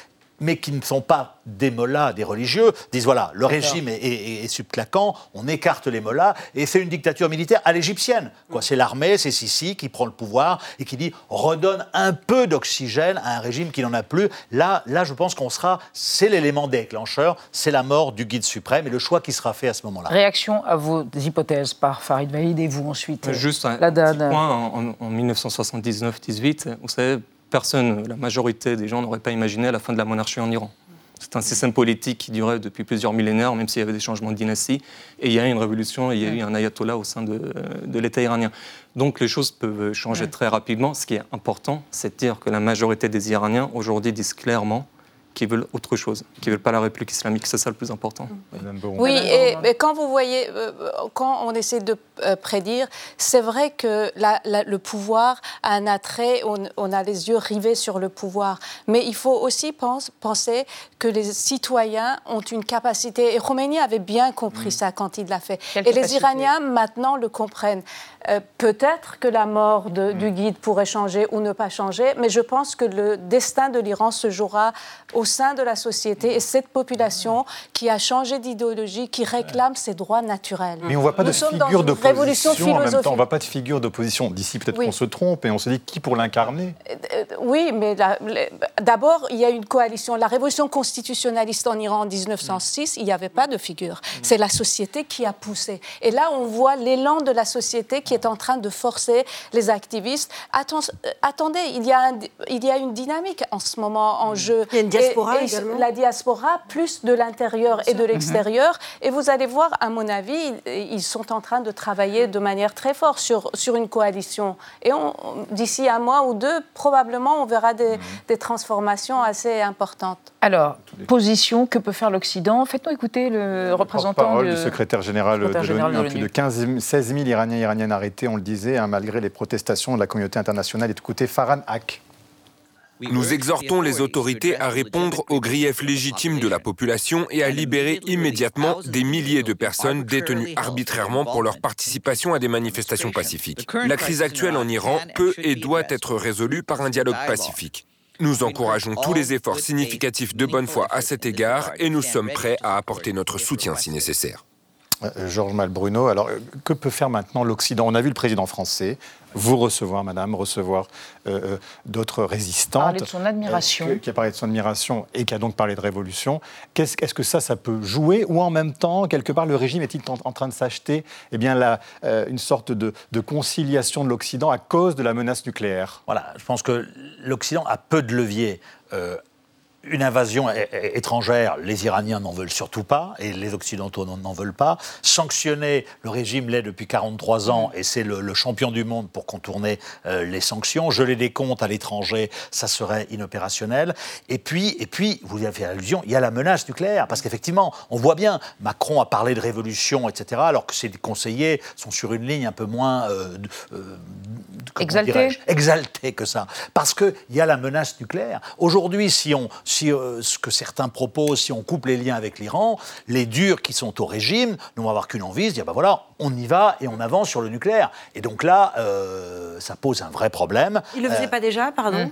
mais qui ne sont pas des mollahs, des religieux, disent voilà, le régime est, subclaquant, on écarte les mollahs, et c'est une dictature militaire à l'égyptienne. Quoi, c'est l'armée, c'est Sisi qui prend le pouvoir et qui dit redonne un peu d'oxygène à un régime qui n'en a plus. Là, là, je pense qu'on sera, c'est l'élément déclencheur, c'est la mort du guide suprême et le choix qui sera fait à ce moment-là. Réaction à vos hypothèses par Farid Vaïd et vous ensuite. Juste un petit point en, en 1979-18, vous savez personne, la majorité des gens n'auraient pas imaginé la fin de la monarchie en Iran. C'est un système politique qui durait depuis plusieurs millénaires, même s'il y avait des changements de dynastie. Et il y a eu une révolution, et il y a eu un ayatollah au sein de, de l'État iranien. Donc les choses peuvent changer très rapidement. Ce qui est important, c'est de dire que la majorité des Iraniens aujourd'hui disent clairement qui veulent autre chose, qui ne veulent pas la République islamique. C'est ça le plus important. Oui, et, quand vous voyez, euh, quand on essaie de euh, prédire, c'est vrai que le pouvoir a un attrait, on, a les yeux rivés sur le pouvoir. Mais il faut aussi penser que les citoyens ont une capacité, et Khomeini avait bien compris mm. ça quand il l'a fait. et les Iraniens maintenant le comprennent. Euh, peut-être que la mort de, du guide pourrait changer ou ne pas changer, mais je pense que le destin de l'Iran se jouera au sein de la société et cette population qui a changé d'idéologie, qui réclame ses droits naturels. Mais on ne voit pas de figure d'opposition en même temps. On voit pas de figure d'opposition. D'ici, peut-être qu'on se trompe et on se dit qui pour l'incarner euh, Oui, mais d'abord, il y a une coalition. La révolution constitutionnaliste en Iran en 1906, il n'y avait pas de figure. C'est la société qui a poussé. Et là, on voit l'élan de la société qui est en train de forcer les activistes. Euh, attendez, il y, a il y a une dynamique en ce moment en jeu. Il y a une diaspora également. La diaspora, plus de l'intérieur et de l'extérieur. Et vous allez voir, à mon avis, ils sont en train de travailler de manière très forte sur, sur une coalition. Et d'ici un mois ou deux, probablement, on verra des, des transformations assez importantes. Alors, position, que peut faire l'Occident? Faites-nous écouter le représentant du secrétaire général de l'ONU. Plus de 15, 16 000 Iraniens et Iraniennes arrêtés, on le disait, hein, malgré les protestations de la communauté internationale. Écoutez Farhan Haq. Nous exhortons les autorités à répondre aux griefs légitimes de la population et à libérer immédiatement des milliers de personnes détenues arbitrairement pour leur participation à des manifestations pacifiques. La crise actuelle en Iran peut et doit être résolue par un dialogue pacifique. Nous encourageons tous les efforts significatifs de bonne foi à cet égard et nous sommes prêts à apporter notre soutien si nécessaire. Euh, Georges Malbruno, alors euh, que peut faire maintenant l'Occident? On a vu le président français vous recevoir, madame, recevoir euh, d'autres résistantes. Parler de son admiration. qui a parlé de son admiration et qui a donc parlé de révolution. Est-ce est que ça, ça peut jouer Ou en même temps, quelque part, le régime est-il en, train de s'acheter eh bien, la, une sorte de, de conciliation de l'Occident à cause de la menace nucléaire? Voilà, je pense que l'Occident a peu de leviers une invasion étrangère, les Iraniens n'en veulent surtout pas, et les Occidentaux n'en veulent pas. Sanctionner, le régime l'est depuis 43 ans, et c'est le, champion du monde pour contourner euh, les sanctions. Geler des comptes à l'étranger, ça serait inopérationnel. Et puis, et puis, vous y avez fait allusion, il y a la menace nucléaire, parce qu'effectivement, on voit bien, Macron a parlé de révolution, etc., alors que ses conseillers sont sur une ligne un peu moins euh, euh, exaltée que ça. Parce qu'il y a la menace nucléaire. Aujourd'hui, si on si euh, ce que certains proposent, si on coupe les liens avec l'Iran, les durs qui sont au régime ne vont qu'une envie, se dire ben voilà, on y va et on avance sur le nucléaire. Et donc là, euh, ça pose un vrai problème. Il ne le faisait euh, pas déjà, pardon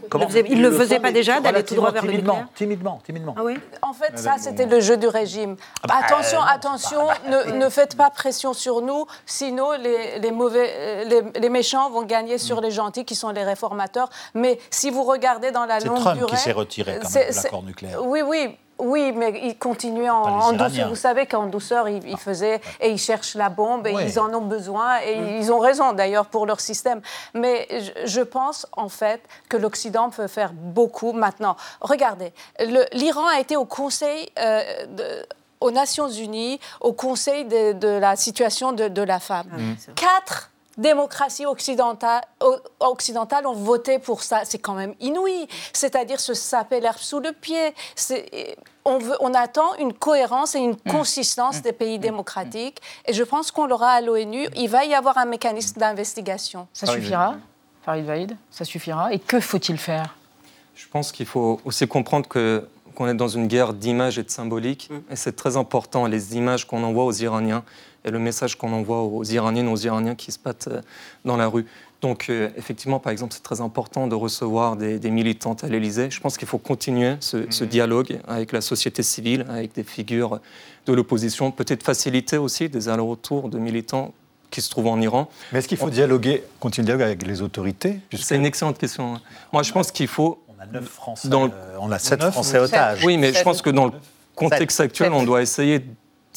Il ne le faisait, pas déjà d'aller tout droit vers le nucléaire Timidement, timidement. Ah oui en fait, ça, c'était le jeu du régime. Ah bah, attention, attention, ne, faites pas pression sur nous, sinon les, les mauvais, les, les, méchants vont gagner sur mm. les gentils qui sont les réformateurs. Mais si vous regardez dans la longue Trump durée... qui s'est retiré quand même nucléaire. Oui, oui. Oui, mais ils continuaient en, douceur. Vous savez qu'en douceur, ils, faisaient et ils cherchent la bombe et ils en ont besoin et mm. ils ont raison d'ailleurs pour leur système. Mais je, pense en fait que l'Occident peut faire beaucoup maintenant. Regardez, l'Iran a été au Conseil. Euh, aux Nations Unies, au Conseil de, la situation de, la femme. Mm. Quatre démocraties occidentales, occidentales ont voté pour ça. C'est quand même inouï. C'est-à-dire se saper l'herbe sous le pied. On, veut, on, attend une cohérence et une mmh. consistance mmh. des pays mmh. démocratiques. Et je pense qu'on l'aura à l'ONU. Il va y avoir un mécanisme d'investigation. Ça suffira Farid Vaïd Ça suffira Et que faut-il faire? Je pense qu'il faut aussi comprendre que qu'on est dans une guerre d'images et de symbolique. Et c'est très important, les images qu'on envoie aux Iraniens et le message qu'on envoie aux Iraniennes, aux Iraniens qui se battent euh, dans la rue. Donc, euh, effectivement, par exemple, c'est très important de recevoir des, militantes à l'Élysée. Je pense qu'il faut continuer ce, mhm. dialogue avec la société civile, avec des figures de l'opposition, peut-être faciliter aussi des allers-retours de militants qui se trouvent en Iran. Mais est-ce qu'il faut dialoguer, continuer le dialogue avec les autorités C'est une excellente question. Moi, je pense qu'il faut... On a neuf Français, dans on a sept Français otages. Oui, mais je pense que dans le contexte actuel, on doit essayer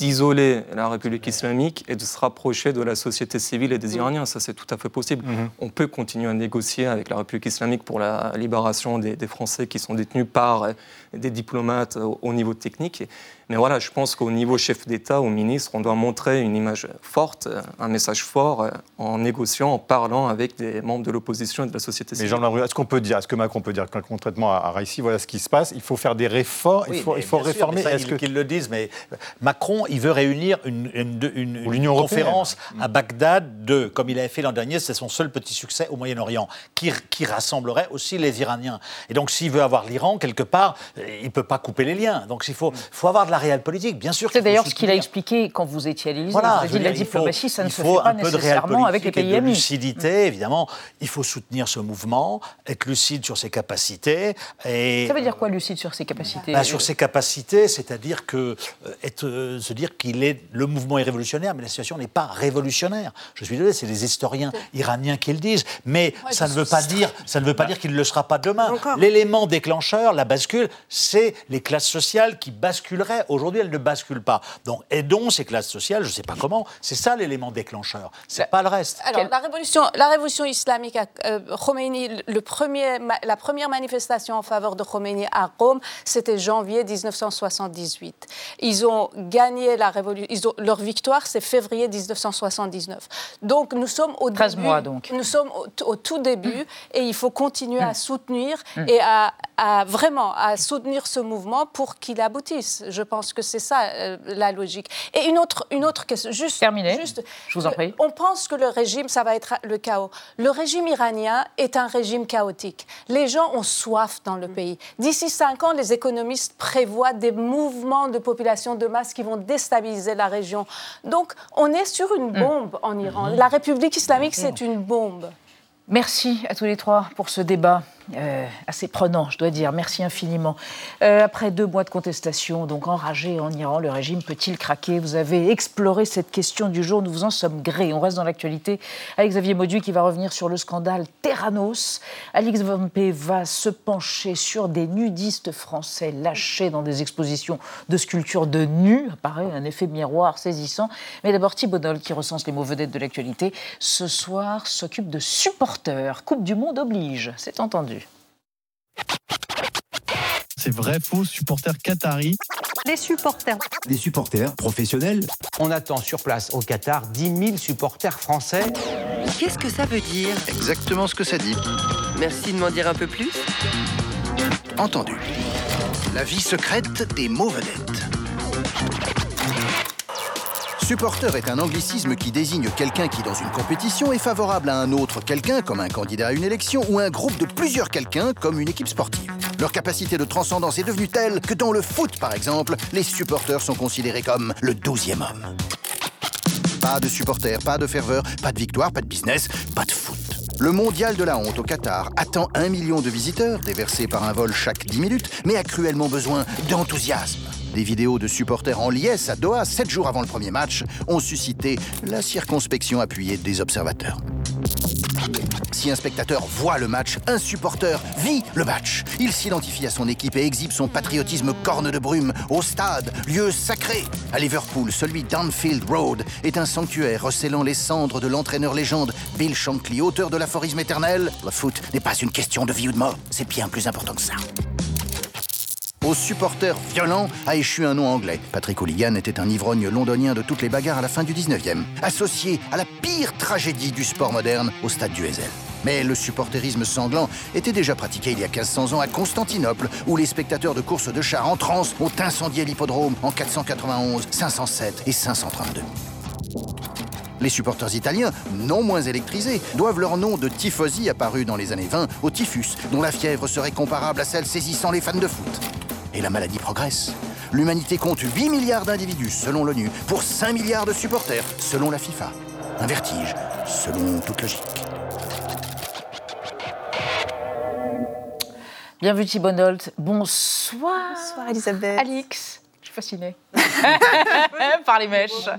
d'isoler la République islamique et de se rapprocher de la société civile et des Iraniens. Ça, c'est tout à fait possible. Mhm. On peut continuer à négocier avec la République islamique pour la libération des, des Français qui sont détenus par des diplomates au niveau technique. Mais voilà, je pense qu'au niveau chef d'État, au ministre, on doit montrer une image forte, un message fort euh, en négociant, en parlant avec des membres de l'opposition et de la société civile. Mais Jean-Marie, est-ce qu'on peut dire, est-ce que Macron peut dire concrètement à Raïssi, voilà ce qui se passe, il faut faire des réformes, il faut, il faut réformer. Est-ce qu'ils le disent, mais Macron, il veut réunir une, une, conférence à Bagdad de, comme il avait fait l'an dernier, c'est son seul petit succès au Moyen-Orient, qui, qui rassemblerait aussi les Iraniens. Et donc, s'il veut avoir l'Iran quelque part, il ne peut pas couper les liens. Donc, il faut, faut avoir de la réelle politique, bien sûr. C'est d'ailleurs ce qu'il a expliqué quand vous étiez à l'Élysée. Voilà, dit la diplomatie, ça ne se fait pas nécessairement avec les pays amis. lucidité, évidemment. Il faut soutenir ce mouvement, être lucide sur ses capacités. Et ça veut dire quoi, lucide sur ses capacités? Bah, Sur ses capacités, c'est-à-dire que euh, être, euh, se dire qu'il est le mouvement est révolutionnaire, mais la situation n'est pas révolutionnaire. Je suis désolé, c'est les historiens iraniens qui le disent, mais ça ne veut pas dire, ça ne veut pas dire qu'il ne le sera pas demain. L'élément déclencheur, la bascule, c'est les classes sociales qui basculeraient. Aujourd'hui, elles ne basculent pas. Donc, aidons ces classes sociales, je ne sais pas comment. C'est ça l'élément déclencheur. C'est pas le reste. Alors, la révolution, la révolution islamique, euh, Khomeini, le premier, la première manifestation en faveur de Khomeini à Rome, c'était janvier 1978. Ils ont gagné la révolution, leur victoire, c'est février 1979. Donc nous sommes au 13 début, mois donc. Nous sommes au, tout début et il faut continuer à soutenir Mm. et à, à vraiment à soutenir ce mouvement pour qu'il aboutisse. Je pense que c'est ça euh, la logique. Et une autre, une autre question, juste, Terminé. juste Je vous en prie. on pense que le régime, ça va être le chaos. Le régime iranien est un régime chaotique. Les gens ont soif dans le pays. D'ici cinq ans, les économistes prévoient des mouvements de population de masse qui vont déstabiliser la région. Donc, on est sur une bombe en Iran. La République islamique, c'est une bombe. Merci à tous les trois pour ce débat euh, assez prenant, je dois dire. Merci infiniment. Euh, après deux mois de contestation, donc enragé en Iran, le régime peut-il craquer? Vous avez exploré cette question du jour, nous vous en sommes grés. On reste dans l'actualité avec Xavier Mauduit qui va revenir sur le scandale Terranos. Alix Vampé va se pencher sur des nudistes français lâchés dans des expositions de sculptures de nus. Apparaît un effet miroir saisissant. Mais d'abord Thibault Nol qui recense les mots vedettes de l'actualité. Ce soir s'occupe de supporters. Coupe du Monde oblige, c'est entendu. C'est vrai, faux, supporters qataris. Les supporters. Des supporters professionnels. On attend sur place au Qatar 10 000 supporters français. Qu'est-ce que ça veut dire? Exactement ce que ça dit. Merci de m'en dire un peu plus. Entendu. La vie secrète des mots vedettes. Supporter est un anglicisme qui désigne quelqu'un qui, dans une compétition, est favorable à un autre quelqu'un, comme un candidat à une élection, ou un groupe de plusieurs quelqu'un, comme une équipe sportive. Leur capacité de transcendance est devenue telle que dans le foot, par exemple, les supporters sont considérés comme le douzième homme. Pas de supporters, pas de ferveur, pas de victoire, pas de business, pas de foot. Le mondial de la honte au Qatar attend un million de visiteurs, déversés par un vol chaque 10 minutes, mais a cruellement besoin d'enthousiasme. Des vidéos de supporters en liesse à Doha, sept jours avant le premier match, ont suscité la circonspection appuyée des observateurs. Si un spectateur voit le match, un supporter vit le match. Il s'identifie à son équipe et exhibe son patriotisme corne de brume au stade, lieu sacré. À Liverpool, celui d'Anfield Road est un sanctuaire recellant les cendres de l'entraîneur légende Bill Shankly, auteur de l'aphorisme éternel Le foot n'est pas une question de vie ou de mort, c'est bien plus important que ça. Aux supporters violents a échu un nom anglais. Patrick Hooligan était un ivrogne londonien de toutes les bagarres à la fin du 19e, associé à la pire tragédie du sport moderne au stade du Heysel. Mais le supporterisme sanglant était déjà pratiqué il y a 1500 ans à Constantinople, où les spectateurs de courses de chars en transe ont incendié l'hippodrome en 491, 507 et 532. Les supporters italiens, non moins électrisés, doivent leur nom de tifosi apparu dans les années 20 au typhus, dont la fièvre serait comparable à celle saisissant les fans de foot. Et la maladie progresse. L'humanité compte 8 milliards d'individus selon l'ONU pour 5 milliards de supporters selon la FIFA. Un vertige selon toute logique. Bienvenue Thibault. Bonsoir. Bonsoir Elisabeth. Alix. Je suis fascinée. Par les mèches.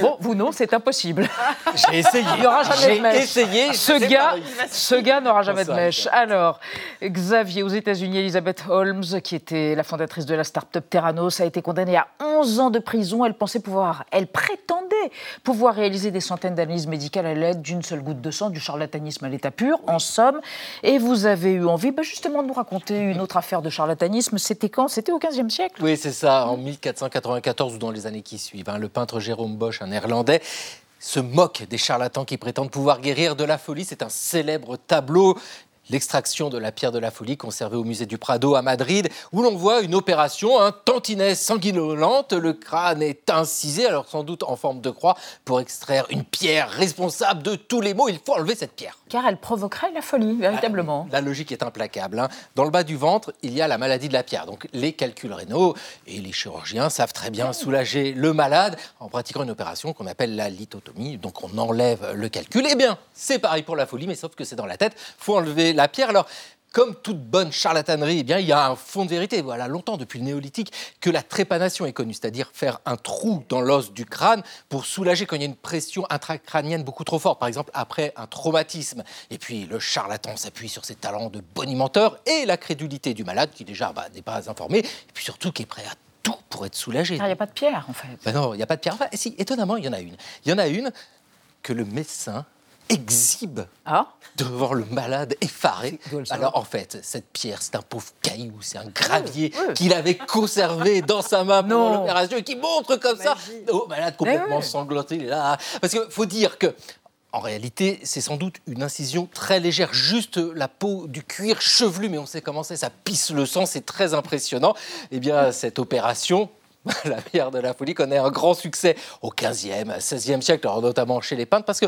Bon, vous non, c'est impossible. J'ai essayé. Il n'y aura jamais J'ai de mèche. essayé, Ce gars, ce gars n'aura jamais de mèche. Alors, Xavier, aux États-Unis, Elizabeth Holmes, qui était la fondatrice de la start-up Terranos, a été condamnée à 11 ans de prison. Elle pensait pouvoir, elle prétendait pouvoir réaliser des centaines d'analyses médicales à l'aide d'une seule goutte de sang, du charlatanisme à l'état pur, en somme. Et vous avez eu envie, bah, justement, de nous raconter une autre affaire de charlatanisme. C'était quand? C'était au XVe siècle? Oui, c'est ça, en 1494 ou dans les années qui suivent. hein. le peintre Jérôme Bosch, un néerlandais, se moque des charlatans qui prétendent pouvoir guérir de la folie. C'est un célèbre tableau. L'extraction de la pierre de la folie conservée au musée du Prado à Madrid, où l'on voit une opération, un tantinet sanguinolente. Le crâne est incisé, alors sans doute en forme de croix, pour extraire une pierre responsable de tous les maux. Il faut enlever cette pierre. Car elle provoquerait la folie, véritablement. La logique est implacable. hein. Dans le bas du ventre, il y a la maladie de la pierre. Donc les calculs rénaux et les chirurgiens savent très bien soulager le malade en pratiquant une opération qu'on appelle la lithotomie. Donc on enlève le calcul. Eh bien, c'est pareil pour la folie, mais sauf que c'est dans la tête. faut enlever la pierre. Alors, comme toute bonne charlatanerie, eh bien, il y a un fond de vérité. Voilà, longtemps, depuis le néolithique, que la trépanation est connue, c'est-à-dire faire un trou dans l'os du crâne pour soulager quand il y a une pression intracrânienne beaucoup trop forte, par exemple après un traumatisme. Et puis, le charlatan s'appuie sur ses talents de bonimenteur et la crédulité du malade, qui déjà bah, n'est pas informé, et puis surtout qui est prêt à tout pour être soulagé. Car il n'y a pas de pierre, en fait. Ben non, il n'y a pas de pierre. Enfin, si, étonnamment, il y en a une. Il y en a une que le médecin exhibe ah devant le malade effaré. Alors en fait, cette pierre, c'est un pauvre caillou, c'est un gravier qu'il avait conservé dans sa main pour l'opération et qui montre comme ça au malade complètement sangloté. Là. Parce qu'il faut dire que en réalité, c'est sans doute une incision très légère, juste la peau du cuir chevelu, mais on sait comment c'est, ça pisse le sang, c'est très impressionnant. Eh bien, cette opération, la pierre de la folie connaît un grand succès au 15e, 16e siècle, notamment chez les peintres, parce que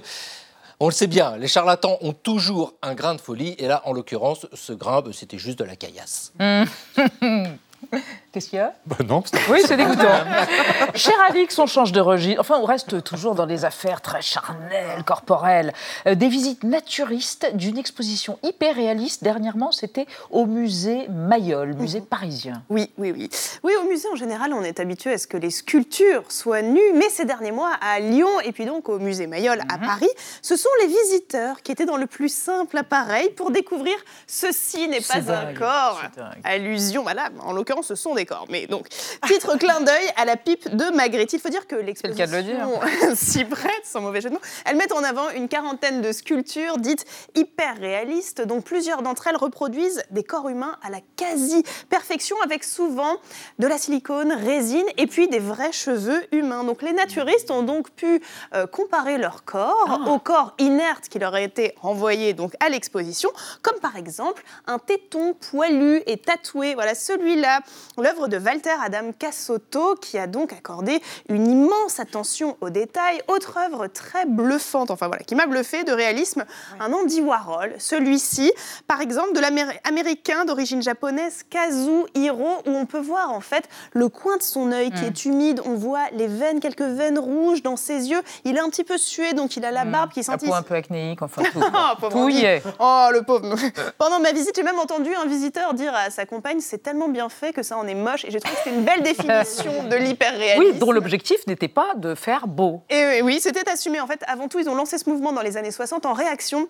on le sait bien, les charlatans ont toujours un grain de folie, et là, en l'occurrence, ce grain, bah, c'était juste de la caillasse. Qu'est-ce qu'il y a? Bah Non, Oui, c'est dégoûtant. Cher Alix, on change de registre. Enfin, on reste toujours dans des affaires très charnelles, corporelles. Euh, des visites naturistes d'une exposition hyper réaliste. Dernièrement, c'était au musée Mayol, musée mhm. parisien. Oui, oui, oui. Oui, au musée, en général, on est habitué à ce que les sculptures soient nues. Mais ces derniers mois, à Lyon et puis donc au musée Mayol à mhm. Paris, ce sont les visiteurs qui étaient dans le plus simple appareil pour découvrir ceci n'est pas un corps. Allusion, voilà, en l'occurrence, ce sont des Mais donc, titre clin d'œil à la pipe de Magritte. Il faut dire que l'exposition s'y prête, sans mauvais jeu de mots. Elle met en avant une quarantaine de sculptures dites hyper réalistes, dont plusieurs d'entre elles reproduisent des corps humains à la quasi-perfection, avec souvent de la silicone, résine et puis des vrais cheveux humains. Donc les naturistes ont donc pu euh, comparer leur corps ah. au corps inerte qui leur a été envoyé donc à l'exposition, comme par exemple un téton poilu et tatoué. Voilà, celui-là l'œuvre de Walter Adam Cassotto, qui a donc accordé une immense attention aux détails. Autre œuvre très bluffante, enfin voilà, qui m'a bluffé de réalisme, un Andy Warhol, celui-ci, par exemple, de l'américain d'origine japonaise Kazuhiro, où on peut voir en fait le coin de son œil qui hmm. est humide, on voit les veines, quelques veines rouges dans ses yeux. Il est un petit peu sué, donc il a la hmm. barbe qui sentit. Un peu acnéique, enfin tout. oh, tout y est. Oh, le pauvre. Pendant ma visite, j'ai même entendu un visiteur dire à sa compagne c'est tellement bien fait que ça en est moche. Et j'ai trouvé que c'était une belle définition de l'hyper-réalisme. Oui, dont l'objectif n'était pas de faire beau. Et oui, c'était assumé. En fait, avant tout, ils ont lancé ce mouvement dans les années 60 en réaction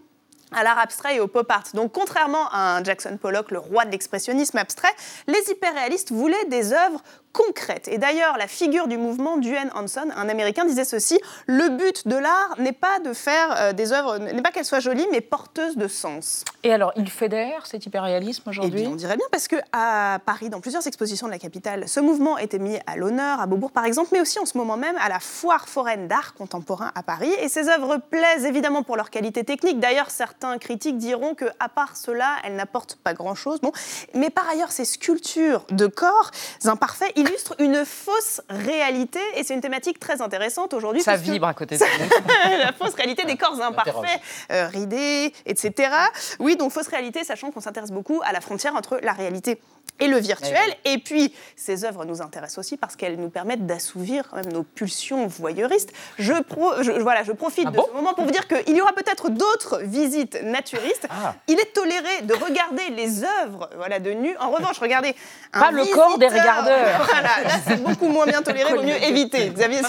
à l'art abstrait et au pop art. Donc contrairement à un Jackson Pollock, le roi de l'expressionnisme abstrait, les hyperréalistes voulaient des œuvres concrète. Et d'ailleurs, la figure du mouvement, Duane Hanson, un Américain, disait ceci le but de l'art n'est pas de faire euh, des œuvres, n'est pas qu'elles soient jolies, mais porteuses de sens. Et alors, il fédère cet hyperréalisme aujourd'hui? Eh On dirait bien, parce qu'à Paris, dans plusieurs expositions de la capitale, ce mouvement était mis à l'honneur, à Beaubourg par exemple, mais aussi en ce moment même à la Foire foraine d'art contemporain à Paris. Et ces œuvres plaisent évidemment pour leur qualité technique. D'ailleurs, certains critiques diront que, à part cela, elles n'apportent pas grand-chose. Bon. Mais par ailleurs, ces sculptures de corps imparfaits, illustre une fausse réalité et c'est une thématique très intéressante aujourd'hui. Ça vibre à côté de La fausse réalité des corps imparfaits, euh, ridés, etc. Oui, donc fausse réalité, sachant qu'on s'intéresse beaucoup à la frontière entre la réalité et le virtuel. Eh et puis, ces œuvres nous intéressent aussi parce qu'elles nous permettent d'assouvir quand même nos pulsions voyeuristes. Je, voilà, je profite ah de ce moment pour vous dire qu'il y aura peut-être d'autres visites naturistes. Ah. Il est toléré de regarder les œuvres voilà, de nu. En revanche, regardez. Pas le corps des regardeurs. Voilà, là, c'est beaucoup moins bien toléré, il vaut mieux éviter. Xavier,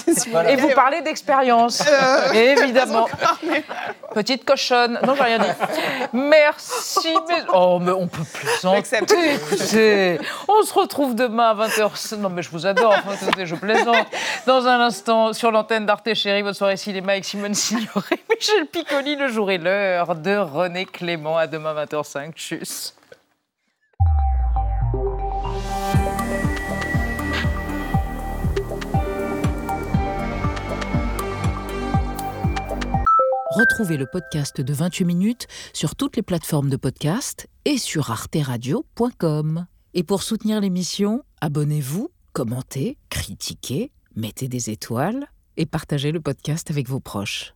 Et vous parlez d'expérience. Euh, Évidemment. Petite cochonne. Non, j'ai rien dit. Merci. Mais... Oh, mais on peut plaisanter. Écoutez, on se retrouve demain à 20h. Non, mais je vous adore. je plaisante. Dans un instant, sur l'antenne d'Arte Chérie, votre soirée cinéma avec Simone Signoret, Michel Piccoli, le jour et l'heure de René Clément. À demain 20h05. Tchuss. Retrouvez le podcast de 28 minutes sur toutes les plateformes de podcast et sur arteradio.com. Et pour soutenir l'émission, abonnez-vous, commentez, critiquez, mettez des étoiles et partagez le podcast avec vos proches.